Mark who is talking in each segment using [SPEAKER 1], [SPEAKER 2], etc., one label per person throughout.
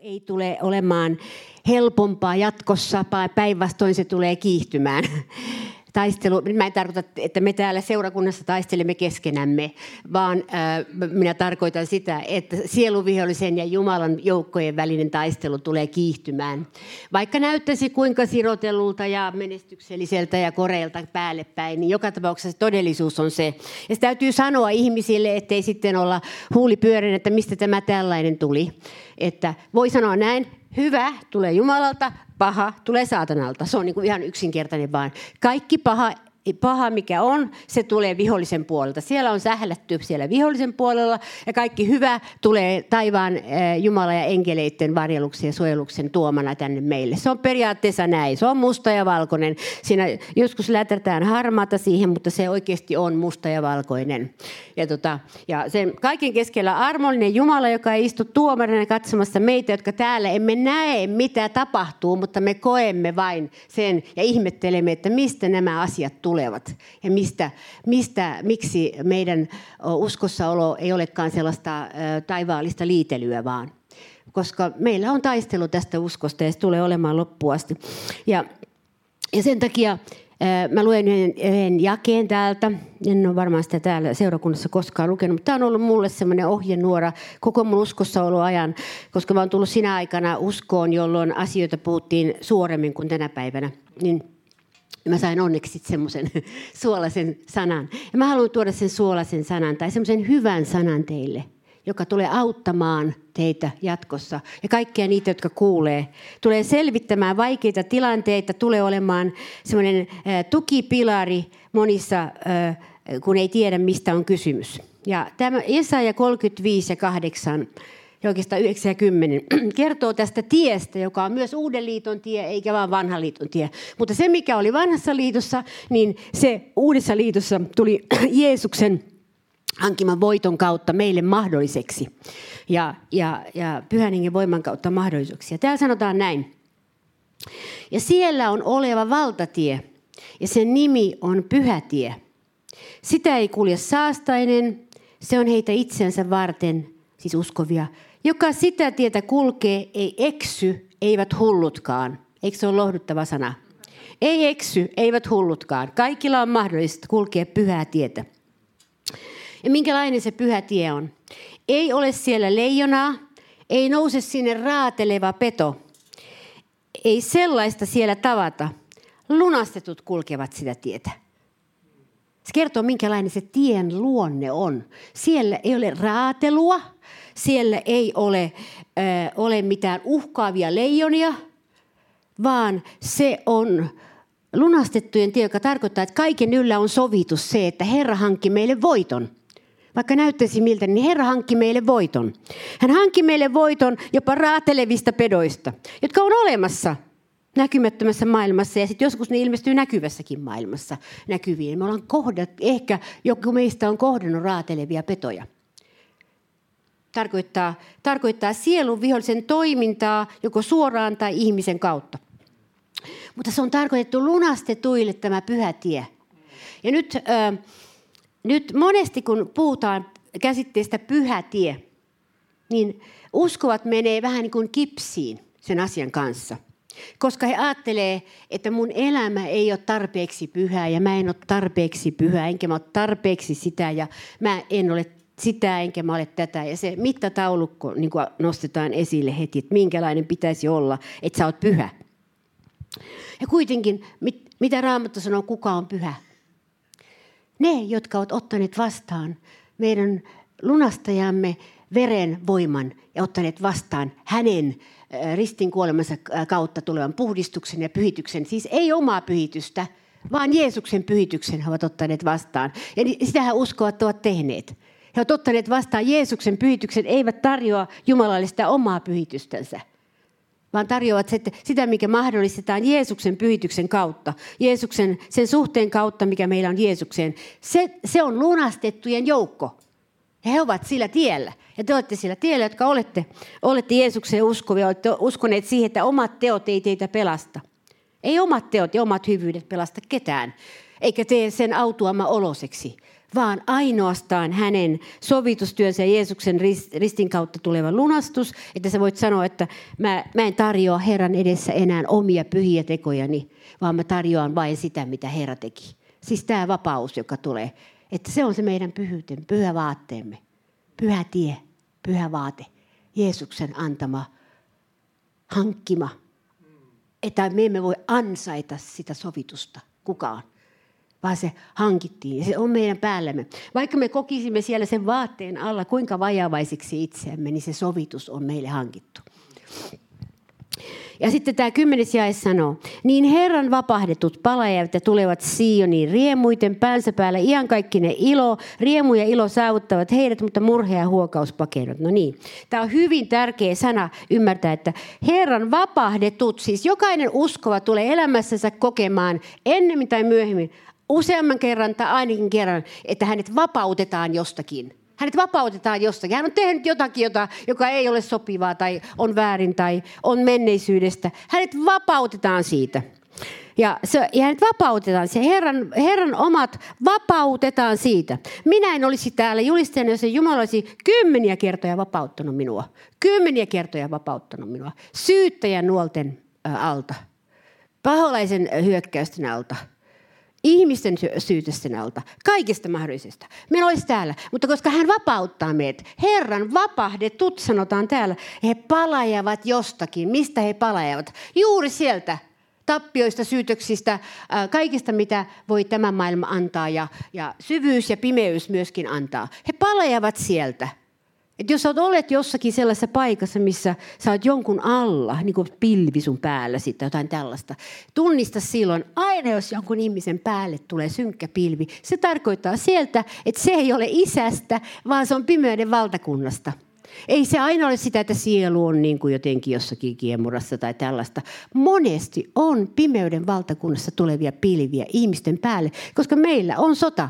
[SPEAKER 1] ei tule olemaan helpompaa jatkossa, päinvastoin se tulee kiihtymään taistelu, mä en tarkoita, että me täällä seurakunnassa taistelemme keskenämme, vaan äh, minä tarkoitan sitä, että sieluvihollisen ja Jumalan joukkojen välinen taistelu tulee kiihtymään. Vaikka näyttäisi kuinka sirotellulta ja menestykselliseltä ja koreilta päälle päin, niin joka tapauksessa todellisuus on se. Ja se täytyy sanoa ihmisille, ettei sitten olla huulipyörän, että mistä tämä tällainen tuli. Että voi sanoa näin, hyvä tulee Jumalalta, paha tulee saatanalta. Se on niin kuin ihan yksinkertainen vaan. Kaikki paha paha mikä on, se tulee vihollisen puolelta. Siellä on sählätty siellä vihollisen puolella ja kaikki hyvä tulee taivaan eh, Jumala ja enkeleiden varjeluksen ja suojeluksen tuomana tänne meille. Se on periaatteessa näin. Se on musta ja valkoinen. Siinä joskus lätätään harmaata siihen, mutta se oikeasti on musta ja valkoinen. Ja, tota, ja sen kaiken keskellä armollinen Jumala, joka ei istu tuomarina katsomassa meitä, jotka täällä emme näe, mitä tapahtuu, mutta me koemme vain sen ja ihmettelemme, että mistä nämä asiat tulevat tulevat ja mistä, mistä, miksi meidän uskossaolo ei olekaan sellaista taivaallista liitelyä vaan. Koska meillä on taistelu tästä uskosta ja se tulee olemaan loppuasti. Ja, ja sen takia Mä luen yhden, yhden jakeen täältä. En ole varmaan sitä täällä seurakunnassa koskaan lukenut, mutta tämä on ollut mulle semmoinen ohjenuora koko mun uskossaoloajan, koska mä oon tullut sinä aikana uskoon, jolloin asioita puhuttiin suoremmin kuin tänä päivänä. Niin mä sain onneksi semmoisen suolaisen sanan. Ja mä haluan tuoda sen suolaisen sanan tai semmoisen hyvän sanan teille, joka tulee auttamaan teitä jatkossa. Ja kaikkia niitä, jotka kuulee. Tulee selvittämään vaikeita tilanteita, tulee olemaan semmoinen tukipilari monissa, kun ei tiedä, mistä on kysymys. Ja tämä Jesaja 35 ja 8 ja oikeastaan 90, kertoo tästä tiestä, joka on myös uuden liiton tie, eikä vain vanhan liiton tie. Mutta se, mikä oli vanhassa liitossa, niin se uudessa liitossa tuli Jeesuksen hankiman voiton kautta meille mahdolliseksi. Ja, ja, ja pyhän hengen voiman kautta mahdollisuuksia. Täällä sanotaan näin. Ja siellä on oleva valtatie, ja sen nimi on pyhätie. Sitä ei kulje saastainen, se on heitä itsensä varten, siis uskovia, joka sitä tietä kulkee, ei eksy, eivät hullutkaan. Eikö se ole lohduttava sana? Ei eksy, eivät hullutkaan. Kaikilla on mahdollista kulkea pyhää tietä. Ja minkälainen se pyhä tie on? Ei ole siellä leijonaa, ei nouse sinne raateleva peto. Ei sellaista siellä tavata. Lunastetut kulkevat sitä tietä. Se kertoo, minkälainen se tien luonne on. Siellä ei ole raatelua, siellä ei ole, äh, ole mitään uhkaavia leijonia, vaan se on lunastettujen tie, joka tarkoittaa, että kaiken yllä on sovitus se, että Herra hankki meille voiton. Vaikka näyttäisi miltä, niin Herra hankki meille voiton. Hän hankki meille voiton jopa raatelevista pedoista, jotka on olemassa näkymättömässä maailmassa ja sitten joskus ne ilmestyy näkyvässäkin maailmassa näkyviin. Me ollaan kohdat, ehkä joku meistä on kohdannut raatelevia petoja tarkoittaa, tarkoittaa sielun vihollisen toimintaa joko suoraan tai ihmisen kautta. Mutta se on tarkoitettu lunastetuille tämä pyhä tie. Ja nyt, äh, nyt monesti kun puhutaan käsitteestä pyhä tie, niin uskovat menee vähän niin kuin kipsiin sen asian kanssa. Koska he ajattelee, että mun elämä ei ole tarpeeksi pyhää ja mä en ole tarpeeksi pyhää, enkä mä ole tarpeeksi sitä ja mä en ole sitä enkä mä ole tätä. Ja se mittataulukko niin nostetaan esille heti, että minkälainen pitäisi olla, että sä oot pyhä. Ja kuitenkin, mit, mitä Raamattu sanoo, kuka on pyhä? Ne, jotka ovat ottaneet vastaan meidän lunastajamme veren voiman ja ottaneet vastaan hänen ristin kuolemansa kautta tulevan puhdistuksen ja pyhityksen. Siis ei omaa pyhitystä, vaan Jeesuksen pyhityksen he ovat ottaneet vastaan. Ja sitähän uskovat ovat tehneet. He ovat ottaneet vastaan Jeesuksen pyhityksen, eivät tarjoa Jumalalle sitä omaa pyhitystänsä, vaan tarjoavat sitä, mikä mahdollistetaan Jeesuksen pyhityksen kautta. Jeesuksen, sen suhteen kautta, mikä meillä on Jeesukseen. Se, se on lunastettujen joukko. Ja he ovat sillä tiellä. Ja te olette sillä tiellä, jotka olette, olette Jeesukseen uskovia, olette uskoneet siihen, että omat teot ei teitä pelasta. Ei omat teot ja omat hyvyydet pelasta ketään, eikä tee sen autuama oloseksi, vaan ainoastaan hänen sovitustyönsä ja Jeesuksen ristin kautta tuleva lunastus, että sä voit sanoa, että mä, mä en tarjoa Herran edessä enää omia pyhiä tekojani, vaan mä tarjoan vain sitä, mitä Herra teki. Siis tämä vapaus, joka tulee, että se on se meidän pyhyyten, pyhä vaatteemme, pyhä tie, pyhä vaate, Jeesuksen antama, hankkima, että me emme voi ansaita sitä sovitusta kukaan vaan se hankittiin ja se on meidän päällämme. Vaikka me kokisimme siellä sen vaatteen alla, kuinka vajavaisiksi itseämme, niin se sovitus on meille hankittu. Ja sitten tämä kymmenes jae sanoo, niin Herran vapahdetut palajat ja tulevat Sioniin riemuiten päänsä päällä iankaikkinen ilo, riemu ja ilo saavuttavat heidät, mutta murhe ja huokaus pakenut. No niin, tämä on hyvin tärkeä sana ymmärtää, että Herran vapahdetut, siis jokainen uskova tulee elämässänsä kokemaan ennemmin tai myöhemmin useamman kerran tai ainakin kerran, että hänet vapautetaan jostakin. Hänet vapautetaan jostakin. Hän on tehnyt jotakin, jota, joka ei ole sopivaa tai on väärin tai on menneisyydestä. Hänet vapautetaan siitä. Ja, se, ja hänet vapautetaan. Se Herran, Herran omat vapautetaan siitä. Minä en olisi täällä julistajana, jos Jumala olisi kymmeniä kertoja vapauttanut minua. Kymmeniä kertoja vapauttanut minua. Syyttäjän nuolten alta. Paholaisen hyökkäysten alta ihmisten syytösten alta, kaikesta mahdollisesta. Meillä olisi täällä, mutta koska hän vapauttaa meidät, Herran vapahdetut sanotaan täällä, he palajavat jostakin. Mistä he palajavat? Juuri sieltä tappioista, syytöksistä, kaikista mitä voi tämä maailma antaa ja, ja syvyys ja pimeys myöskin antaa. He palajavat sieltä. Et jos olet olleet jossakin sellaisessa paikassa, missä sä oot jonkun alla, niin kuin pilvi sun päällä sitten, jotain tällaista. Tunnista silloin, aina jos jonkun ihmisen päälle tulee synkkä pilvi, se tarkoittaa sieltä, että se ei ole isästä, vaan se on pimeyden valtakunnasta. Ei se aina ole sitä, että sielu on niin kuin jotenkin jossakin kiemurassa tai tällaista. Monesti on pimeyden valtakunnassa tulevia pilviä ihmisten päälle, koska meillä on sota.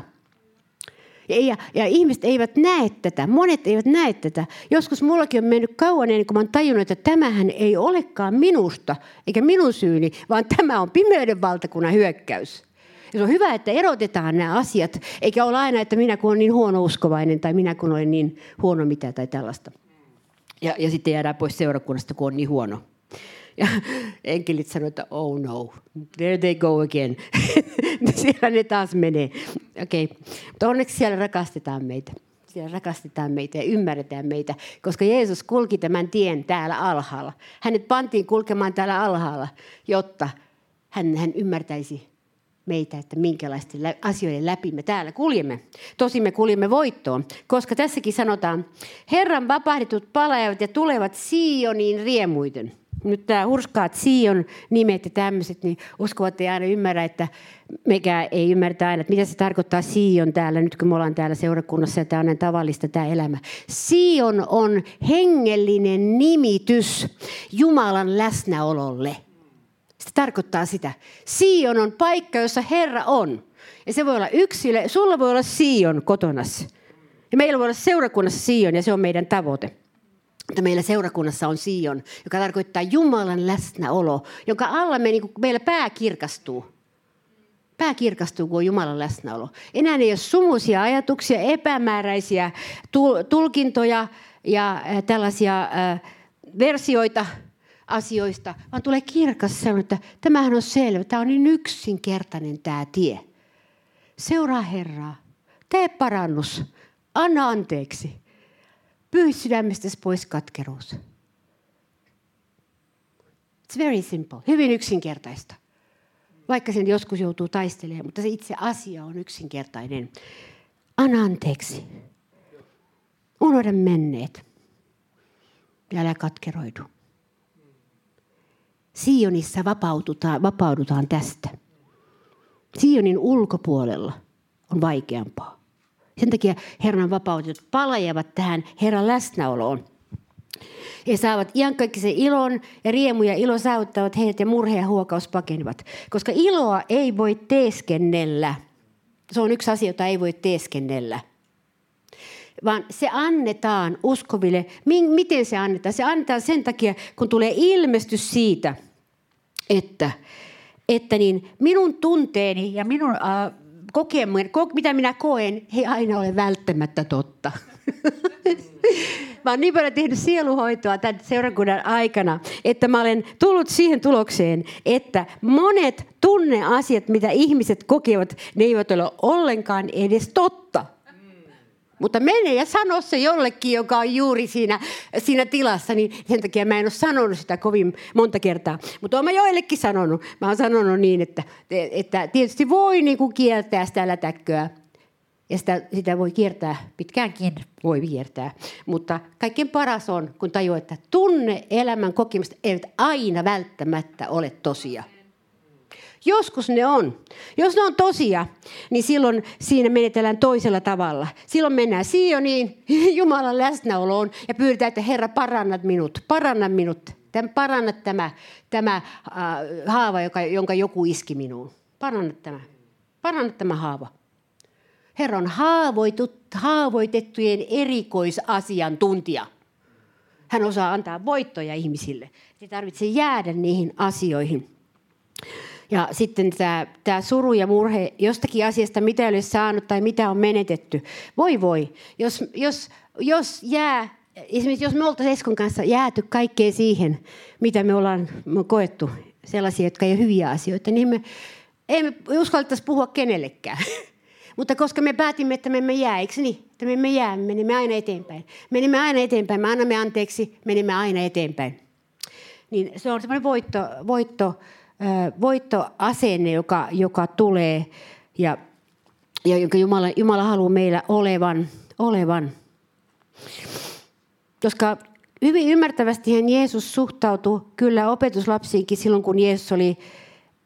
[SPEAKER 1] Ja, ja ihmiset eivät näe tätä, monet eivät näe tätä. Joskus mullakin on mennyt kauan ennen kuin mä oon tajunnut, että tämähän ei olekaan minusta, eikä minun syyni, vaan tämä on pimeyden valtakunnan hyökkäys. Ja se on hyvä, että erotetaan nämä asiat, eikä ole aina, että minä kun olen niin huono uskovainen tai minä kun olen niin huono mitä tai tällaista. Ja, ja sitten jäädään pois seurakunnasta, kun on niin huono. Ja enkelit sanoivat, että oh no, there they go again. siellä ne taas menee. Okei, okay. mutta onneksi siellä rakastetaan meitä. Siellä rakastetaan meitä ja ymmärretään meitä, koska Jeesus kulki tämän tien täällä alhaalla. Hänet pantiin kulkemaan täällä alhaalla, jotta hän, hän ymmärtäisi meitä, että minkälaisten asioiden läpi me täällä kuljemme. Tosi me kuljemme voittoon, koska tässäkin sanotaan, Herran vapahdetut palajavat ja tulevat Sioniin riemuiten nyt tämä hurskaat Sion nimet ja tämmöiset, niin uskovat ei aina ymmärrä, että mekään ei ymmärtä aina, että mitä se tarkoittaa Sion täällä, nyt kun me ollaan täällä seurakunnassa ja tämä on tavallista tämä elämä. Sion on hengellinen nimitys Jumalan läsnäololle. Se tarkoittaa sitä. Sion on paikka, jossa Herra on. Ja se voi olla yksilö, sulla voi olla Sion kotonas. Ja meillä voi olla seurakunnassa Sion ja se on meidän tavoite että meillä seurakunnassa on Sion, joka tarkoittaa Jumalan läsnäolo, jonka alla me, niin kuin, meillä pää kirkastuu. Pää kirkastuu, kun on Jumalan läsnäolo. Enää ei ole sumuisia ajatuksia, epämääräisiä tulkintoja ja äh, tällaisia äh, versioita asioista, vaan tulee kirkas sellainen, että tämähän on selvä, tämä on niin yksinkertainen tämä tie. Seuraa Herraa, tee parannus, anna anteeksi. Pyy sydämestäsi pois katkeruus. It's very simple. Hyvin yksinkertaista. Vaikka sen joskus joutuu taistelemaan, mutta se itse asia on yksinkertainen. Anna anteeksi. Unohda menneet. Ja älä katkeroidu. Sionissa vapaututaan, vapaudutaan tästä. Sionin ulkopuolella on vaikeampaa. Sen takia Herran vapautetut palajavat tähän Herran läsnäoloon. He saavat iankaikkisen ilon ja riemu ja ilo saavuttavat heidät ja murhe ja huokaus pakenevat. Koska iloa ei voi teeskennellä. Se on yksi asia, jota ei voi teeskennellä. Vaan se annetaan uskoville. Miten se annetaan? Se annetaan sen takia, kun tulee ilmestys siitä, että, että niin minun tunteeni ja minun äh, kokeminen, mitä minä koen, ei aina ole välttämättä totta. mä oon niin paljon tehnyt sieluhoitoa tämän seurakunnan aikana, että mä olen tullut siihen tulokseen, että monet tunneasiat, mitä ihmiset kokevat, ne eivät ole ollenkaan edes totta. Mutta mene ja sano se jollekin, joka on juuri siinä, siinä tilassa, niin sen takia mä en ole sanonut sitä kovin monta kertaa. Mutta olen joillekin sanonut. Mä oon sanonut niin, että, että tietysti voi niin kuin kieltää sitä lätäkköä. Ja sitä, sitä voi kiertää, pitkäänkin voi kiertää. Mutta kaikkein paras on, kun tajuaa, että tunne elämän kokemusta eivät aina välttämättä ole tosia. Joskus ne on. Jos ne on tosia, niin silloin siinä menetellään toisella tavalla. Silloin mennään Sioniin, Jumalan läsnäoloon ja pyydetään, että Herra parannat minut, paranna minut. Tämän, paranna tämä, tämä äh, haava, joka, jonka joku iski minuun. Paranna tämä. Paranna tämä haava. Herra on haavoitut, haavoitettujen erikoisasiantuntija. Hän osaa antaa voittoja ihmisille. Ei tarvitse jäädä niihin asioihin. Ja sitten tämä, tämä suru ja murhe jostakin asiasta, mitä ei ole saanut tai mitä on menetetty. Voi voi, jos, jos, jos jää, esimerkiksi jos me oltaisiin Eskon kanssa jääty kaikkeen siihen, mitä me ollaan koettu, sellaisia, jotka ei ole hyviä asioita, niin me emme uskaltaisi puhua kenellekään. Mutta koska me päätimme, että me emme jää, eikö niin? Että me emme jää, me menimme aina eteenpäin. Menimme aina eteenpäin, me annamme anteeksi, menimme aina eteenpäin. Niin se on semmoinen voitto, voitto voittoasenne, joka, joka tulee ja, ja jonka Jumala, Jumala haluaa meillä olevan. olevan. Koska hyvin ymmärtävästi Jeesus suhtautui kyllä opetuslapsiinkin silloin, kun Jeesus oli,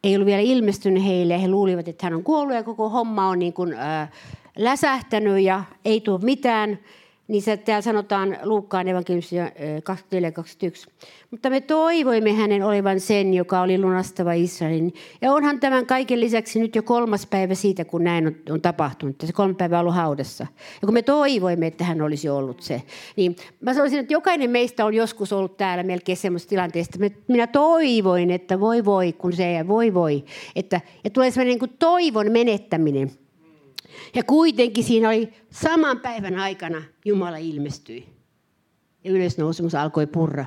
[SPEAKER 1] ei ollut vielä ilmestynyt heille. He luulivat, että hän on kuollut ja koko homma on niin kuin, äh, läsähtänyt ja ei tule mitään. Niin se täällä sanotaan Luukkaan evankeliumissa 24-21. Mutta me toivoimme hänen olevan sen, joka oli lunastava Israelin. Ja onhan tämän kaiken lisäksi nyt jo kolmas päivä siitä, kun näin on, on tapahtunut. Se kolme päivää ollut haudassa. Ja kun me toivoimme, että hän olisi ollut se. Niin mä sanoisin, että jokainen meistä on joskus ollut täällä melkein semmoisessa tilanteessa, että minä toivoin, että voi voi, kun se ei voi voi. Että, ja tulee semmoinen niin kuin toivon menettäminen. Ja kuitenkin siinä oli saman päivän aikana Jumala ilmestyi. Ja ylösnousemus alkoi purra.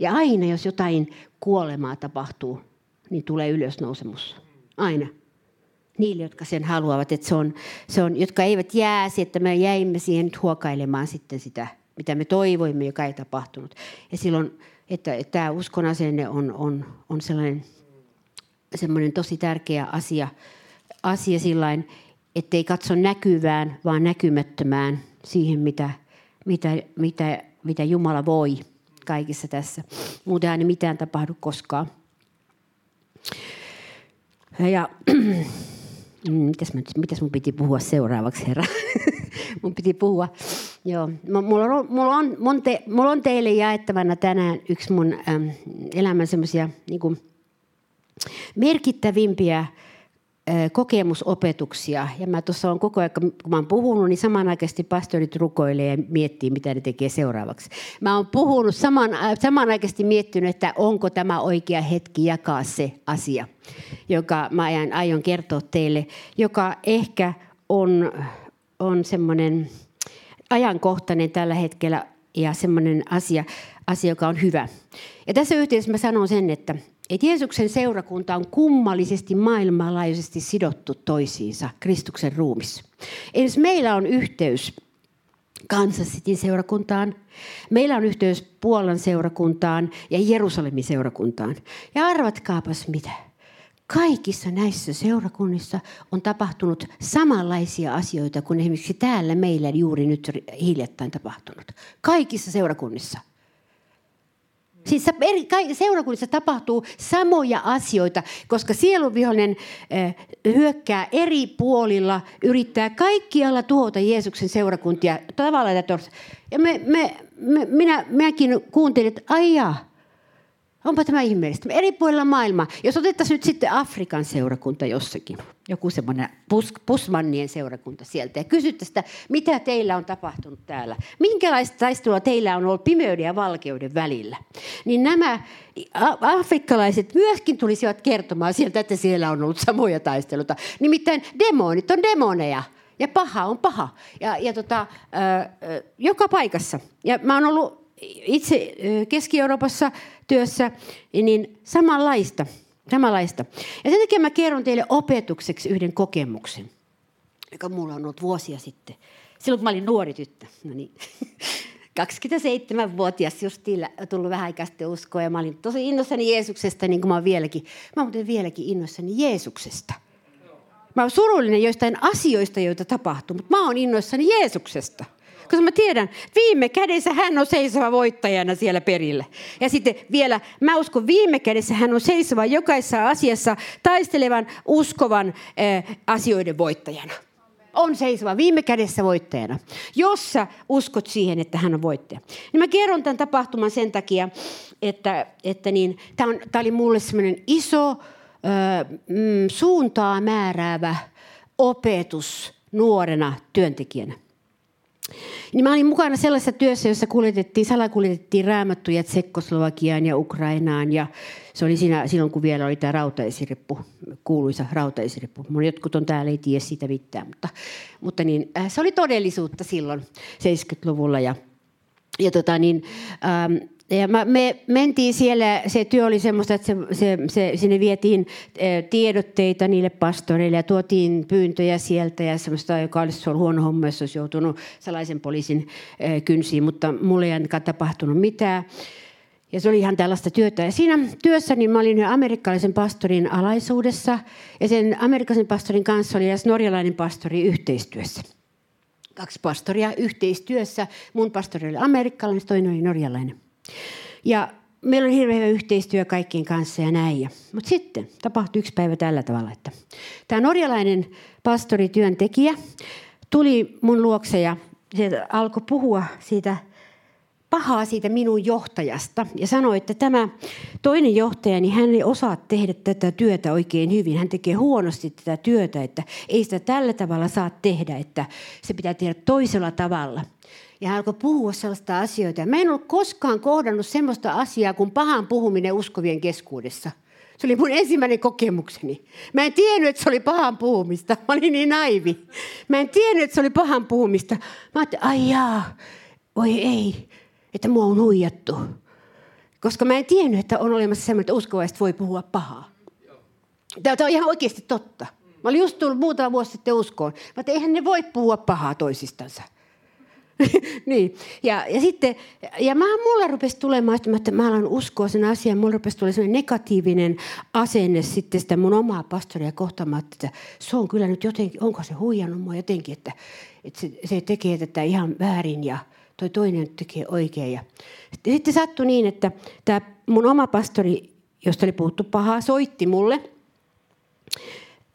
[SPEAKER 1] Ja aina, jos jotain kuolemaa tapahtuu, niin tulee ylösnousemus. Aina. Niille, jotka sen haluavat, että se on, se on, jotka eivät jää, että me jäimme siihen nyt huokailemaan sitten sitä, mitä me toivoimme, joka ei tapahtunut. Ja silloin, että, että tämä uskon asenne on, on, on sellainen semmoinen tosi tärkeä asia, asia sillain, ettei katso näkyvään, vaan näkymättömään siihen, mitä, mitä, mitä, mitä Jumala voi kaikissa tässä. Muuten ei mitään tapahdu koskaan. Ja mitäs, mä, mitäs mun piti puhua seuraavaksi, herra? mun piti puhua. Joo. Mulla on, mulla, on, te, mulla on teille jaettavana tänään yksi mun äm, elämän semmoisia niin merkittävimpiä kokemusopetuksia. Ja mä tuossa on koko ajan, kun mä oon puhunut, niin samanaikaisesti pastorit rukoilee ja miettii, mitä ne tekee seuraavaksi. Mä oon puhunut, saman, samanaikaisesti miettinyt, että onko tämä oikea hetki jakaa se asia, joka mä aion, aion kertoa teille, joka ehkä on, on semmoinen ajankohtainen tällä hetkellä ja semmoinen asia, asia, joka on hyvä. Ja tässä yhteydessä mä sanon sen, että että Jeesuksen seurakunta on kummallisesti maailmanlaajuisesti sidottu toisiinsa Kristuksen ruumissa. Eli meillä on yhteys Kansas Cityn seurakuntaan, meillä on yhteys Puolan seurakuntaan ja Jerusalemin seurakuntaan. Ja arvatkaapas mitä. Kaikissa näissä seurakunnissa on tapahtunut samanlaisia asioita kuin esimerkiksi täällä meillä juuri nyt hiljattain tapahtunut. Kaikissa seurakunnissa – Siis eri, seurakunnissa tapahtuu samoja asioita, koska sieluvihollinen äh, hyökkää eri puolilla, yrittää kaikkialla tuhota Jeesuksen seurakuntia. Tavalla Ja me, me, me, minä, minäkin kuuntelin, että aijaa, Onpa tämä ihmeellistä. Eri puolilla maailmaa. Jos otettaisiin nyt sitten Afrikan seurakunta jossakin, joku semmoinen pus, pusmannien seurakunta sieltä, ja kysyttäisiin sitä, mitä teillä on tapahtunut täällä. Minkälaista taistelua teillä on ollut pimeyden ja valkeuden välillä. Niin nämä afrikkalaiset myöskin tulisivat kertomaan sieltä, että siellä on ollut samoja taisteluita. Nimittäin demonit on demoneja. Ja paha on paha. Ja, ja tota, ö, joka paikassa. Ja mä oon ollut itse Keski-Euroopassa työssä, niin samanlaista. samanlaista. Ja sen takia mä kerron teille opetukseksi yhden kokemuksen, joka mulla on ollut vuosia sitten. Silloin kun mä olin nuori tyttö. No niin. 27-vuotias just tullut vähän aikaa uskoa ja mä olin tosi innossani Jeesuksesta, niin kuin mä oon vieläkin. Mä oon vieläkin innossani Jeesuksesta. Mä oon surullinen joistain asioista, joita tapahtuu, mutta mä oon innoissani Jeesuksesta. Koska mä tiedän, viime kädessä hän on seisova voittajana siellä perillä. Ja sitten vielä, mä uskon, viime kädessä hän on seisova jokaisessa asiassa taistelevan, uskovan äh, asioiden voittajana. On seisova viime kädessä voittajana, jos sä uskot siihen, että hän on voittaja. Niin mä kerron tämän tapahtuman sen takia, että, että niin, tämä oli mulle semmoinen iso, äh, mm, suuntaa määräävä opetus nuorena työntekijänä. Niin mä olin mukana sellaisessa työssä, jossa kuljetettiin, salakuljetettiin raamattuja Tsekkoslovakiaan ja Ukrainaan. Ja se oli siinä, silloin, kun vielä oli tämä rautaisirippu, kuuluisa rautaisirippu. Mun jotkut on täällä, ei tiedä siitä mitään, mutta, mutta niin, äh, se oli todellisuutta silloin 70-luvulla. Ja, ja tota niin, ähm, ja me mentiin siellä, se työ oli semmoista, että se, se, se, sinne vietiin tiedotteita niille pastoreille ja tuotiin pyyntöjä sieltä ja semmoista, joka olisi ollut huono homma, jos olisi joutunut salaisen poliisin kynsiin, mutta mulle ei ainakaan tapahtunut mitään. Ja se oli ihan tällaista työtä. Ja siinä työssä niin mä olin amerikkalaisen pastorin alaisuudessa ja sen amerikkalaisen pastorin kanssa oli edes norjalainen pastori yhteistyössä. Kaksi pastoria yhteistyössä. Mun pastori oli amerikkalainen, toinen oli norjalainen. Ja meillä oli hirveän hyvä yhteistyö kaikkien kanssa ja näin. Mutta sitten tapahtui yksi päivä tällä tavalla, että tämä norjalainen pastorityöntekijä tuli mun luokse ja se alkoi puhua siitä pahaa siitä minun johtajasta ja sanoi, että tämä toinen johtaja, niin hän ei osaa tehdä tätä työtä oikein hyvin. Hän tekee huonosti tätä työtä, että ei sitä tällä tavalla saa tehdä, että se pitää tehdä toisella tavalla ja hän alkoi puhua sellaista asioita. Mä en ollut koskaan kohdannut sellaista asiaa kuin pahan puhuminen uskovien keskuudessa. Se oli mun ensimmäinen kokemukseni. Mä en tiennyt, että se oli pahan puhumista. Mä olin niin naivi. Mä en tiennyt, että se oli pahan puhumista. Mä ajattelin, ai jaa, oi ei, että mua on huijattu. Koska mä en tiennyt, että on olemassa semmoinen, että uskovaiset voi puhua pahaa. Tämä on ihan oikeasti totta. Mä olin just tullut muutama vuosi sitten uskoon. Mä ajattelin, eihän ne voi puhua pahaa toisistansa. niin. Ja, ja sitten, ja mä, mulle rupesi tulemaan, että mä alan uskoa sen asian, mulle rupesi tulemaan sellainen negatiivinen asenne sitten sitä mun omaa pastoria kohtaan, että se on kyllä nyt jotenkin, onko se huijannut mua jotenkin, että, että se, se tekee tätä ihan väärin ja toi toinen tekee oikein. Ja sitten sattui niin, että tämä mun oma pastori, josta oli puhuttu pahaa, soitti mulle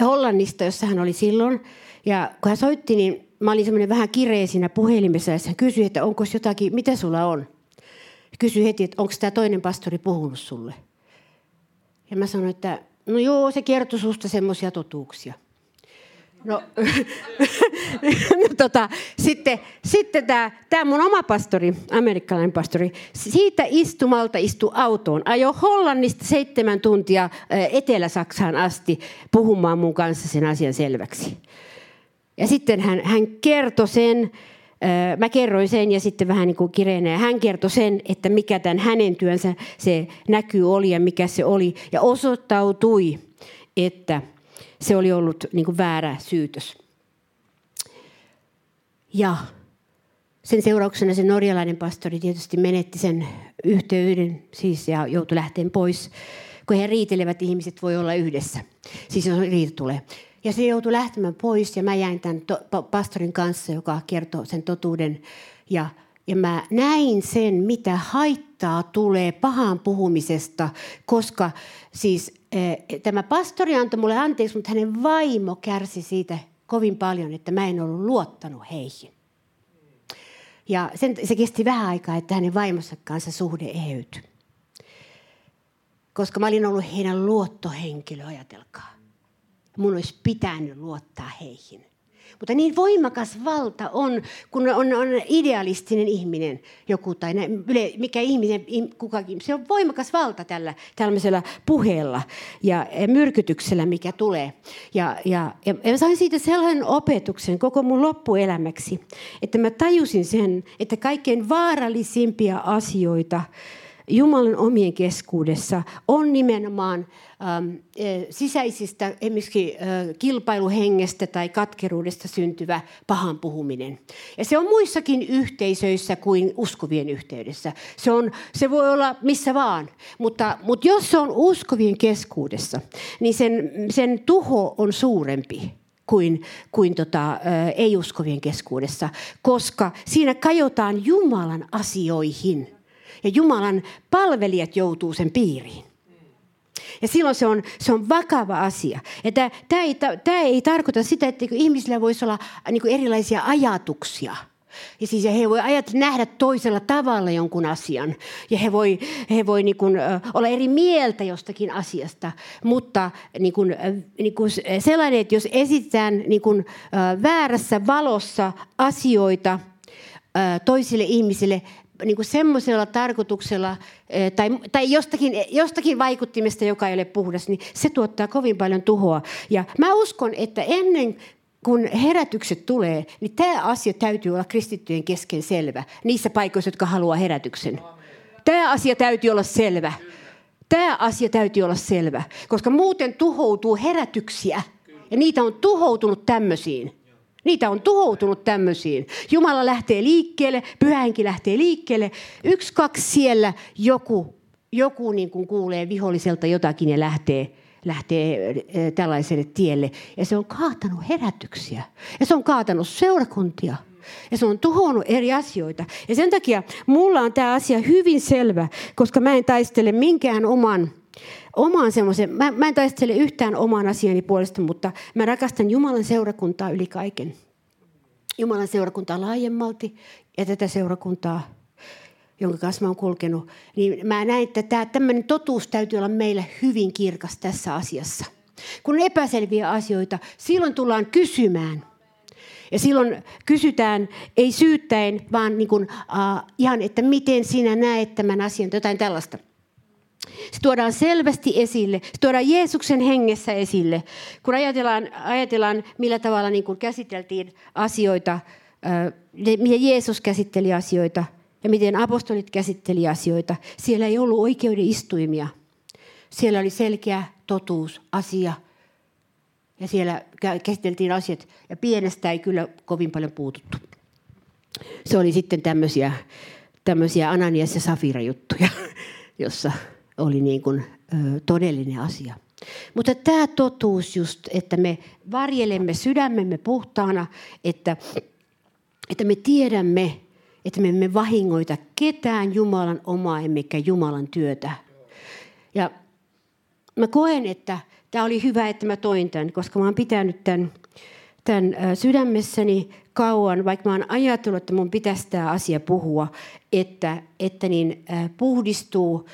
[SPEAKER 1] Hollannista, jossa hän oli silloin. Ja kun hän soitti, niin mä olin semmoinen vähän kireä siinä puhelimessa ja hän kysyi, että onko jotakin, mitä sulla on? Kysyi heti, että onko tämä toinen pastori puhunut sulle? Ja mä sanoin, että no joo, se kertoi susta semmoisia totuuksia. No, no tota, sitten, sitten tämä, tämä mun oma pastori, amerikkalainen pastori, siitä istumalta istui autoon. Ajo Hollannista seitsemän tuntia Etelä-Saksaan asti puhumaan mun kanssa sen asian selväksi. Ja sitten hän, hän kertoi sen, mä kerroin sen ja sitten vähän niin kuin kireenä. Hän kertoi sen, että mikä tämän hänen työnsä se näkyy oli ja mikä se oli. Ja osoittautui, että se oli ollut niin kuin väärä syytös. Ja sen seurauksena se norjalainen pastori tietysti menetti sen yhteyden siis ja joutui lähteen pois. Kun he riitelevät, ihmiset voi olla yhdessä. Siis jos riita tulee. Ja se joutui lähtemään pois ja mä jäin tämän to- pastorin kanssa, joka kertoo sen totuuden. Ja, ja mä näin sen, mitä haittaa tulee pahan puhumisesta, koska siis eh, tämä pastori antoi mulle anteeksi, mutta hänen vaimo kärsi siitä kovin paljon, että mä en ollut luottanut heihin. Ja sen, se kesti vähän aikaa, että hänen vaimonsa kanssa suhde eheytyi. koska mä olin ollut heidän luottohenkilö, ajatelkaa. Mun olisi pitänyt luottaa heihin. Mutta niin voimakas valta on, kun on, on idealistinen ihminen joku tai ne, mikä ihminen, kukakin. Se on voimakas valta tällä tällaisella puheella ja, myrkytyksellä, mikä tulee. Ja, ja, ja, sain siitä sellainen opetuksen koko mun loppuelämäksi, että mä tajusin sen, että kaikkein vaarallisimpia asioita – Jumalan omien keskuudessa on nimenomaan ähm, e, sisäisistä esimerkiksi äh, kilpailuhengestä tai katkeruudesta syntyvä pahan puhuminen. Ja se on muissakin yhteisöissä kuin uskovien yhteydessä. Se, on, se voi olla missä vaan, mutta, mutta jos se on uskovien keskuudessa, niin sen, sen tuho on suurempi kuin, kuin tota, ei-uskovien keskuudessa, koska siinä kajotaan Jumalan asioihin – ja Jumalan palvelijat joutuu sen piiriin. Ja silloin se on, se on vakava asia. Tämä, tämä, ei, tämä ei tarkoita sitä, että ihmisillä voisi olla niin erilaisia ajatuksia. Ja siis he voi ajatella, nähdä toisella tavalla jonkun asian. Ja he voi, he voi niin kuin, olla eri mieltä jostakin asiasta. Mutta niin kuin, niin kuin sellainen, että jos esitetään niin kuin, väärässä valossa asioita toisille ihmisille, niin kuin semmoisella tarkoituksella eh, tai, tai jostakin, jostakin vaikuttimesta, joka ei ole puhdas, niin se tuottaa kovin paljon tuhoa. Ja mä uskon, että ennen kun herätykset tulee, niin tämä asia täytyy olla kristittyjen kesken selvä. Niissä paikoissa, jotka haluaa herätyksen. Tämä asia täytyy olla selvä. Tämä asia täytyy olla selvä, koska muuten tuhoutuu herätyksiä. Ja niitä on tuhoutunut tämmöisiin. Niitä on tuhoutunut tämmöisiin. Jumala lähtee liikkeelle, pyhänkin lähtee liikkeelle. Yksi, kaksi siellä joku, joku niin kuin kuulee viholliselta jotakin ja lähtee, lähtee eh, tällaiselle tielle. Ja se on kaatanut herätyksiä. Ja se on kaatanut seurakuntia. Ja se on tuhonnut eri asioita. Ja sen takia mulla on tämä asia hyvin selvä, koska mä en taistele minkään oman omaan semmoisen, mä, mä en taistele yhtään oman asiani puolesta, mutta mä rakastan Jumalan seurakuntaa yli kaiken. Jumalan seurakuntaa laajemmalti ja tätä seurakuntaa, jonka kanssa mä oon kulkenut. Niin mä näen, että tämä tämmöinen totuus täytyy olla meille hyvin kirkas tässä asiassa. Kun on epäselviä asioita, silloin tullaan kysymään. Ja silloin kysytään, ei syyttäen, vaan niin kuin, uh, ihan, että miten sinä näet tämän asian, jotain tällaista. Se tuodaan selvästi esille. Se tuodaan Jeesuksen hengessä esille. Kun ajatellaan, ajatellaan millä tavalla niin kuin käsiteltiin asioita, miten Jeesus käsitteli asioita ja miten apostolit käsitteli asioita, siellä ei ollut oikeuden istuimia. Siellä oli selkeä totuus, asia. Ja siellä käsiteltiin asiat. Ja pienestä ei kyllä kovin paljon puututtu. Se oli sitten tämmöisiä, tämmöisiä Ananias ja Safira juttuja, jossa oli niin kuin, ö, todellinen asia. Mutta tämä totuus just, että me varjelemme sydämemme puhtaana, että, että me tiedämme, että me emme vahingoita ketään Jumalan omaa emmekä Jumalan työtä. Ja mä koen, että tämä oli hyvä, että mä toin tämän, koska mä oon pitänyt tämän, tämän sydämessäni kauan, vaikka mä oon ajatellut, että mun pitäisi tämä asia puhua, että, että niin puhdistuu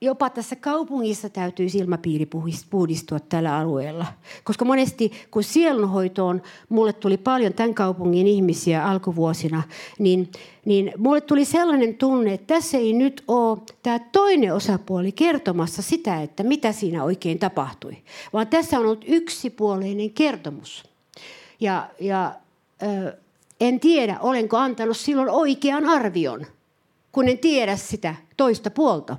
[SPEAKER 1] jopa tässä kaupungissa täytyy silmäpiiri puhdistua tällä alueella. Koska monesti, kun sielunhoitoon mulle tuli paljon tämän kaupungin ihmisiä alkuvuosina, niin, niin mulle tuli sellainen tunne, että tässä ei nyt ole tämä toinen osapuoli kertomassa sitä, että mitä siinä oikein tapahtui. Vaan tässä on ollut yksipuoleinen kertomus. Ja, ja ö, en tiedä, olenko antanut silloin oikean arvion, kun en tiedä sitä toista puolta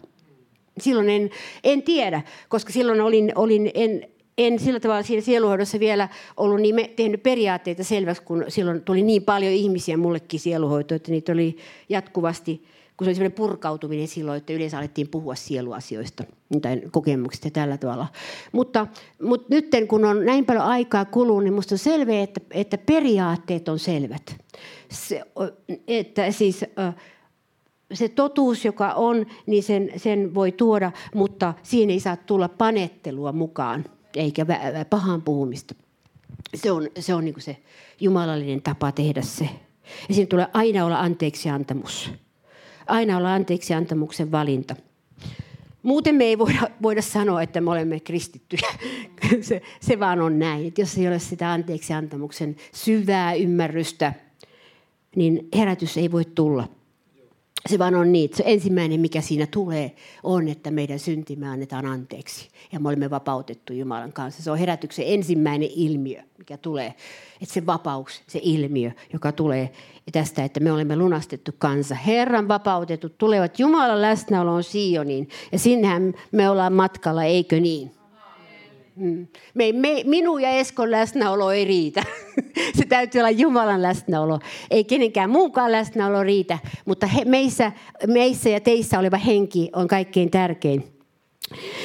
[SPEAKER 1] silloin en, en tiedä, koska silloin olin, olin en, en sillä tavalla siinä sieluhoidossa vielä ollut niin me, tehnyt periaatteita selväksi, kun silloin tuli niin paljon ihmisiä mullekin sieluhoitoon, että niitä oli jatkuvasti, kun se oli sellainen purkautuminen silloin, että yleensä alettiin puhua sieluasioista tai kokemuksista ja tällä tavalla. Mutta, mutta nyt kun on näin paljon aikaa kulunut, niin minusta on selvää, että, että periaatteet on selvät. Se, että siis se totuus, joka on, niin sen, sen voi tuoda, mutta siinä ei saa tulla panettelua mukaan, eikä pahan puhumista. Se on, se, on niin se jumalallinen tapa tehdä se. Ja siinä tulee aina olla anteeksiantamus. Aina olla anteeksiantamuksen valinta. Muuten me ei voida, voida sanoa, että me olemme kristittyjä. Se, se vaan on näin. Että jos ei ole sitä anteeksi antamuksen syvää ymmärrystä, niin herätys ei voi tulla. Se vaan on niin, se ensimmäinen, mikä siinä tulee, on, että meidän syntimme annetaan anteeksi. Ja me olemme vapautettu Jumalan kanssa. Se on herätyksen ensimmäinen ilmiö, mikä tulee. Että se vapaus, se ilmiö, joka tulee tästä, että me olemme lunastettu kansa. Herran vapautetut tulevat Jumalan läsnäoloon Sioniin. Ja sinnehän me ollaan matkalla, eikö niin? Mm. Me, me, minun ja Eskon läsnäolo ei riitä. Se täytyy olla Jumalan läsnäolo. Ei kenenkään muunkaan läsnäolo riitä, mutta he, meissä, meissä ja teissä oleva henki on kaikkein tärkein.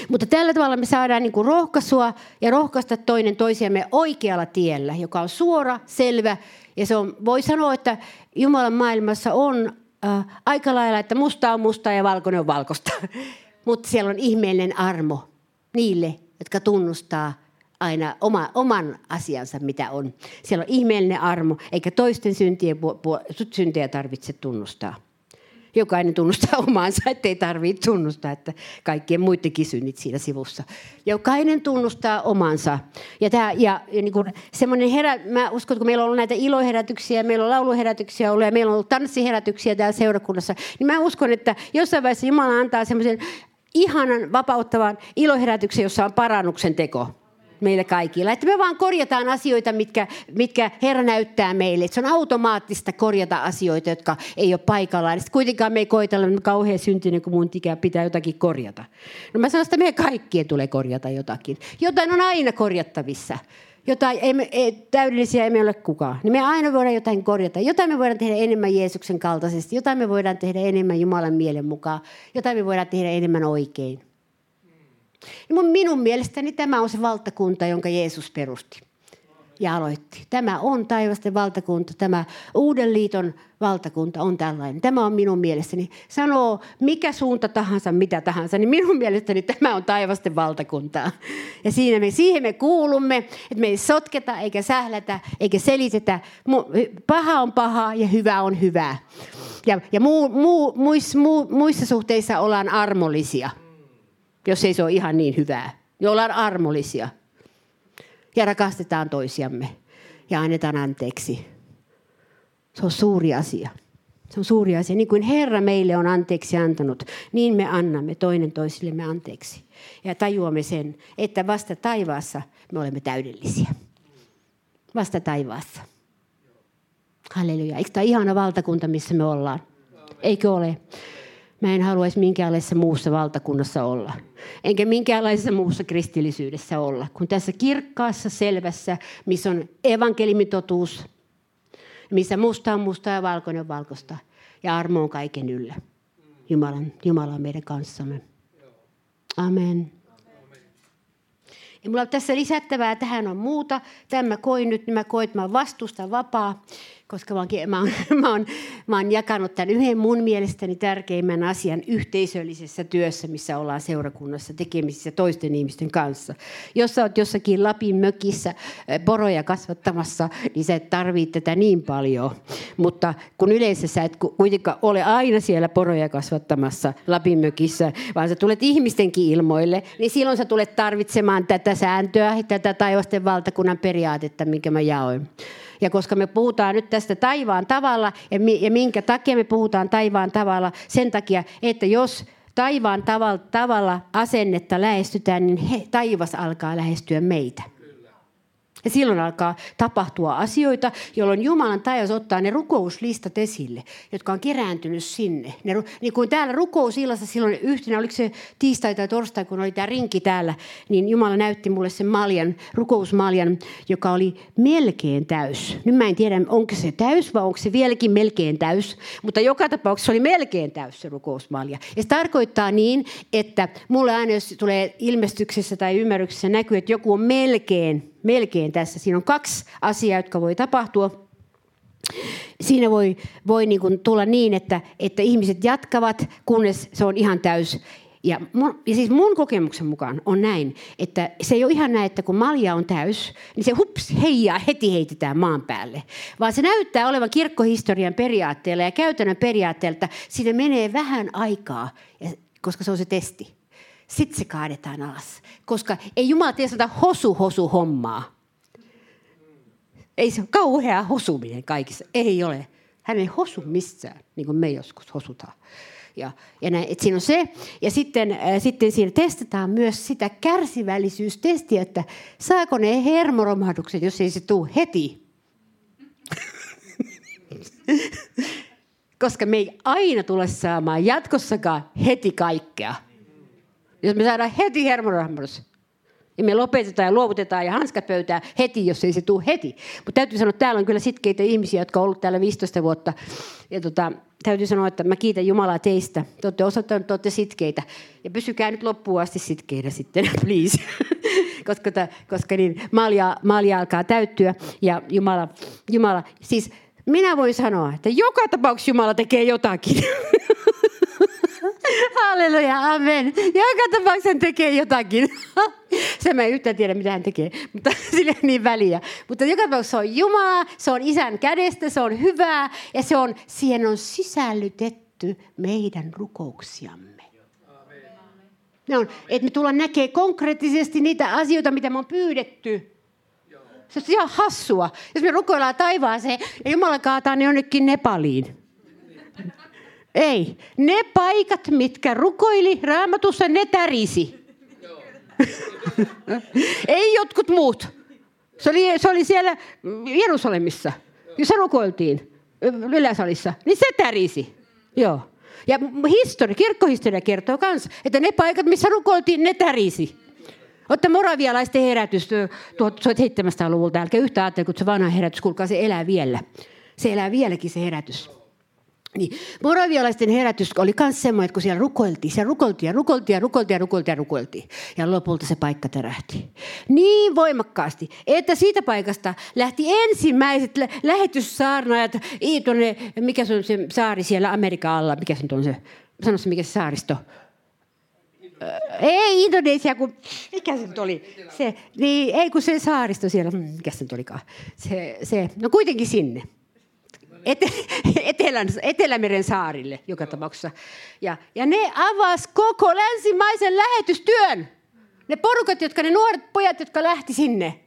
[SPEAKER 1] Mutta tällä tavalla me saadaan niin kuin rohkaisua ja rohkaista toinen toisiamme oikealla tiellä, joka on suora, selvä. Ja se on, voi sanoa, että Jumalan maailmassa on äh, aika lailla, että musta on musta ja valkoinen on valkoista. Mutta siellä on ihmeellinen armo niille, jotka tunnustaa aina oma, oman asiansa, mitä on. Siellä on ihmeellinen armo, eikä toisten syntien, syntejä tarvitse tunnustaa. Jokainen tunnustaa omaansa, ettei tarvitse tunnustaa, että kaikkien muidenkin synnit siinä sivussa. Jokainen tunnustaa omansa. Ja, tämä, ja, ja niin kuin semmoinen herä, mä uskon, että kun meillä on ollut näitä iloherätyksiä, meillä on lauluherätyksiä ollut ja meillä on ollut tanssiherätyksiä täällä seurakunnassa, niin mä uskon, että jossain vaiheessa Jumala antaa semmoisen ihanan vapauttavan iloherätyksen, jossa on parannuksen teko meille kaikilla. Että me vaan korjataan asioita, mitkä, mitkä Herra näyttää meille. Että se on automaattista korjata asioita, jotka ei ole paikallaan. Sitten kuitenkaan me ei koitella, että kauhean syntinen, kun mun ikää pitää jotakin korjata. No mä sanon, että meidän kaikkien tulee korjata jotakin. Jotain on aina korjattavissa jotain, ei me, ei, täydellisiä ei me ole kukaan. Niin me aina voidaan jotain korjata. Jotain me voidaan tehdä enemmän Jeesuksen kaltaisesti. Jotain me voidaan tehdä enemmän Jumalan mielen mukaan. Jotain me voidaan tehdä enemmän oikein. Ja minun mielestäni tämä on se valtakunta, jonka Jeesus perusti ja aloitti. Tämä on taivasten valtakunta, tämä uuden liiton valtakunta on tällainen. Tämä on minun mielestäni. Sanoo mikä suunta tahansa, mitä tahansa, niin minun mielestäni tämä on taivasten valtakuntaa. Ja siinä me, siihen me kuulumme, että me ei sotketa, eikä sählätä, eikä selitetä. Paha on paha ja hyvä on hyvää. Ja, ja muu, muu, muis, muu, muissa suhteissa ollaan armollisia, jos ei se ole ihan niin hyvää. Niin ollaan armollisia ja rakastetaan toisiamme ja annetaan anteeksi. Se on suuri asia. Se on suuri asia. Niin kuin Herra meille on anteeksi antanut, niin me annamme toinen toisillemme anteeksi. Ja tajuamme sen, että vasta taivaassa me olemme täydellisiä. Vasta taivaassa. Halleluja. Eikö tämä ihana valtakunta, missä me ollaan? Eikö ole? Mä en haluaisi minkäänlaisessa muussa valtakunnassa olla. Enkä minkäänlaisessa muussa kristillisyydessä olla. Kun tässä kirkkaassa, selvässä, missä on evankelimitotuus, missä musta on musta ja valkoinen on valkoista. Ja armo on kaiken yllä. Jumalan, Jumala on meidän kanssamme. Amen. Ja mulla on tässä lisättävää, tähän on muuta. Tämä koin nyt, niin mä koin, että mä vastustan vapaa koska mä oon, mä, oon, mä, oon, mä oon jakanut tämän yhden mun mielestäni tärkeimmän asian yhteisöllisessä työssä, missä ollaan seurakunnassa tekemisissä toisten ihmisten kanssa. Jos sä oot jossakin Lapin mökissä poroja kasvattamassa, niin sä et tarvitse tätä niin paljon. Mutta kun yleensä sä et kuitenkaan ole aina siellä poroja kasvattamassa Lapin mökissä, vaan sä tulet ihmistenkin ilmoille, niin silloin sä tulet tarvitsemaan tätä sääntöä, tätä taivasten valtakunnan periaatetta, minkä mä jaoin. Ja koska me puhutaan nyt tästä taivaan tavalla, ja minkä takia me puhutaan taivaan tavalla, sen takia, että jos taivaan tavalla asennetta lähestytään, niin he, taivas alkaa lähestyä meitä. Ja silloin alkaa tapahtua asioita, jolloin Jumalan taivas ottaa ne rukouslistat esille, jotka on kerääntynyt sinne. Ne, niin kuin täällä rukousillassa silloin yhtenä, oliko se tiistai tai torstai, kun oli tämä rinki täällä, niin Jumala näytti mulle sen maljan, rukousmaljan, joka oli melkein täys. Nyt mä en tiedä, onko se täys vai onko se vieläkin melkein täys, mutta joka tapauksessa oli melkein täys se rukousmalja. Ja se tarkoittaa niin, että mulle aina jos tulee ilmestyksessä tai ymmärryksessä näkyy, että joku on melkein melkein tässä. Siinä on kaksi asiaa, jotka voi tapahtua. Siinä voi, voi niin kuin tulla niin, että, että ihmiset jatkavat, kunnes se on ihan täys. Ja, mun, ja siis mun kokemuksen mukaan on näin, että se ei ole ihan näin, että kun malja on täys, niin se hups, heijaa, heti heitetään maan päälle. Vaan se näyttää olevan kirkkohistorian periaatteella ja käytännön periaatteelta, siinä menee vähän aikaa, koska se on se testi. Sitten se kaadetaan alas. Koska ei Jumala tee sitä hosu-hosu hommaa. Ei se ole kauhea hosuminen kaikissa. Ei ole. Hän ei hosu missään, niin kuin me joskus hosutaan. Ja, ja näin, että siinä on se. Ja sitten, äh, sitten siinä testataan myös sitä kärsivällisyystestiä, että saako ne hermoromahdukset, jos ei se tule heti. Koska me ei aina tule saamaan jatkossakaan heti kaikkea. Jos me saadaan heti hermoromahdus, ja me lopetetaan ja luovutetaan ja hanskat pöytään heti, jos ei se tule heti. Mutta täytyy sanoa, että täällä on kyllä sitkeitä ihmisiä, jotka ovat olleet täällä 15 vuotta. Ja tota, täytyy sanoa, että mä kiitän Jumalaa teistä. Te olette osoittaneet, että olette sitkeitä. Ja pysykää nyt loppuun asti sitkeitä sitten, please. koska ta, koska niin, malja, malja alkaa täyttyä ja Jumala, Jumala, siis minä voin sanoa, että joka tapauksessa Jumala tekee jotakin. Halleluja, amen. Joka tapauksessa hän tekee jotakin. Se mä en yhtään tiedä, mitä hän tekee, mutta sillä ei niin väliä. Mutta joka tapauksessa se on Jumala, se on isän kädestä, se on hyvää ja se on, siihen on sisällytetty meidän rukouksiamme. Ne on, että me tullaan näkemään konkreettisesti niitä asioita, mitä me on pyydetty. Se on ihan hassua. Jos me rukoillaan taivaaseen ja Jumala kaataa ne jonnekin Nepaliin. Ei. Ne paikat, mitkä rukoili raamatussa, ne tärisi. Ei jotkut muut. Se oli, se oli siellä Jerusalemissa, jossa rukoiltiin yläsalissa. Niin se tärisi. Joo. Ja histori, kirkkohistoria kertoo myös, että ne paikat, missä rukoiltiin, ne tärisi. Otta moravialaisten herätys 1700-luvulta. Älkää yhtä ajattele, kun se vanha herätys, kuulkaa se elää vielä. Se elää vieläkin se herätys. Niin, moravialaisten herätys oli myös semmoinen, että kun siellä rukoiltiin, siellä rukoiltiin ja rukoiltiin ja rukoiltiin ja rukoiltiin ja rukoiltiin. Ja lopulta se paikka tärähti. Niin voimakkaasti, että siitä paikasta lähti ensimmäiset lähetyssaarnaajat, tuonne, mikä se on se saari siellä Amerikan alla, mikä se on se, sano se mikä se saaristo, ei Indonesia, kun, mikä se nyt oli? Se, niin, ei kun se saaristo siellä, hmm, mikä se nyt olikaan? Se, se, no kuitenkin sinne. Etelän, Etelämeren saarille joka tapauksessa. Ja, ja ne avas koko länsimaisen lähetystyön. Ne porukat, jotka ne nuoret pojat, jotka lähti sinne.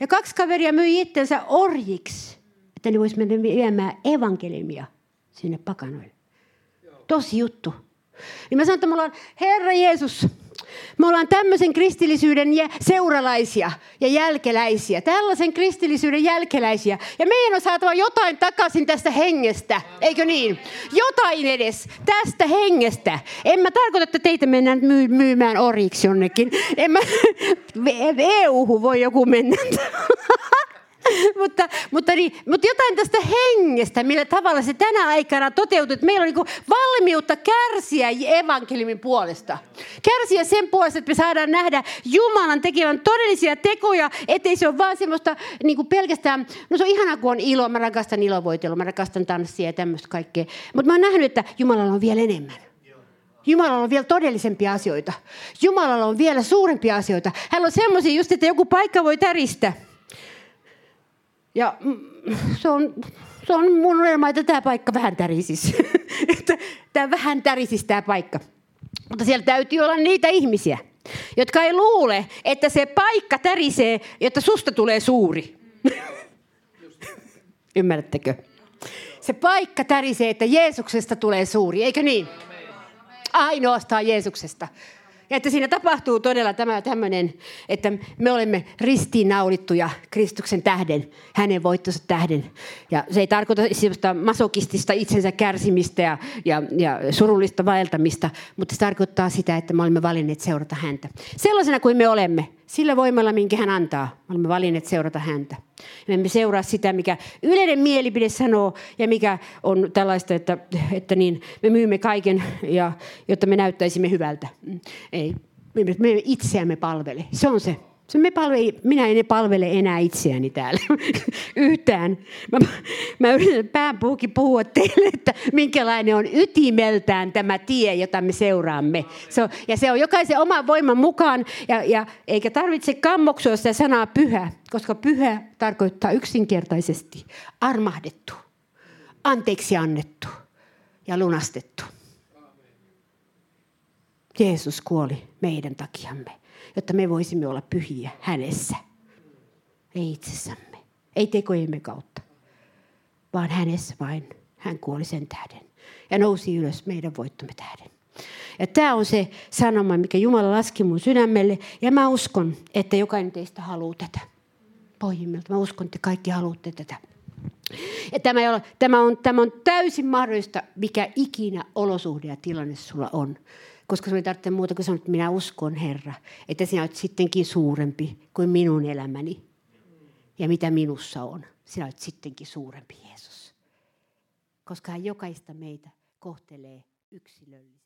[SPEAKER 1] Ja kaksi kaveria myi itsensä orjiksi, että ne vois mennä viemään evankeliumia sinne pakanoille. Tosi juttu. Niin mä sanon, että me ollaan, Herra Jeesus, me ollaan tämmöisen kristillisyyden seuralaisia ja jälkeläisiä. Tällaisen kristillisyyden jälkeläisiä. Ja meidän on saatava jotain takaisin tästä hengestä. Eikö niin? Jotain edes tästä hengestä. En mä tarkoita, että teitä mennään myymään oriksi jonnekin. En mä, EU-hu voi joku mennä. mutta, mutta, niin, mutta jotain tästä hengestä, millä tavalla se tänä aikana toteutuu. Että meillä on niin valmiutta kärsiä evankeliumin puolesta. Kärsiä sen puolesta, että me saadaan nähdä Jumalan tekevän todellisia tekoja, ettei se ole vaan semmoista niin kuin pelkästään, no se on ihanaa, kun on ilo, mä rakastan ilovoitelua, mä rakastan tanssia ja tämmöistä kaikkea. Mutta mä oon nähnyt, että Jumalalla on vielä enemmän. Jumalalla on vielä todellisempia asioita. Jumalalla on vielä suurempia asioita. Hän on semmoisia just, että joku paikka voi täristä. Ja se on, se on mun unelma, että tämä paikka vähän tärisisi. että tämä vähän tärisisi tämä paikka. Mutta siellä täytyy olla niitä ihmisiä, jotka ei luule, että se paikka tärisee, jotta susta tulee suuri. Ymmärrättekö? Se paikka tärisee, että Jeesuksesta tulee suuri, eikö niin? Ainoastaan Jeesuksesta. Ja että siinä tapahtuu todella tämä tämmöinen, että me olemme ristiinnaulittuja Kristuksen tähden, hänen voittonsa tähden. Ja se ei tarkoita sellaista masokistista itsensä kärsimistä ja, ja, ja surullista vaeltamista, mutta se tarkoittaa sitä, että me olemme valinneet seurata häntä. Sellaisena kuin me olemme, sillä voimalla, minkä hän antaa, me olemme valinneet seurata häntä. Me emme seuraa sitä, mikä yleinen mielipide sanoo ja mikä on tällaista, että, että niin, me myymme kaiken, ja, jotta me näyttäisimme hyvältä. Ei, me, me itseämme palvele. Se on se. Se me palvele, minä en palvele enää itseäni täällä yhtään. Mä, mä yritän pääpuuki puhua teille, että minkälainen on ytimeltään tämä tie, jota me seuraamme. Se on, ja se on jokaisen oman voiman mukaan, ja, ja eikä tarvitse kammoksua sitä sanaa pyhä, koska pyhä tarkoittaa yksinkertaisesti armahdettu, anteeksi annettu ja lunastettu. Jeesus kuoli meidän takiamme, jotta me voisimme olla pyhiä hänessä. Ei itsessämme, ei tekojemme kautta, vaan hänessä vain. Hän kuoli sen tähden ja nousi ylös meidän voittomme tähden. Ja tämä on se sanoma, mikä Jumala laski mun sydämelle. Ja mä uskon, että jokainen teistä haluaa tätä. Pohjimmilta. Mä uskon, että kaikki haluatte tätä. Ja tämä, ole, tämä, on, tämä on täysin mahdollista, mikä ikinä olosuhde ja tilanne sulla on. Koska sinun ei tarvitse muuta kuin sanoa, että minä uskon Herra, että sinä olet sittenkin suurempi kuin minun elämäni. Ja mitä minussa on, sinä olet sittenkin suurempi Jeesus. Koska hän jokaista meitä kohtelee yksilöllisesti.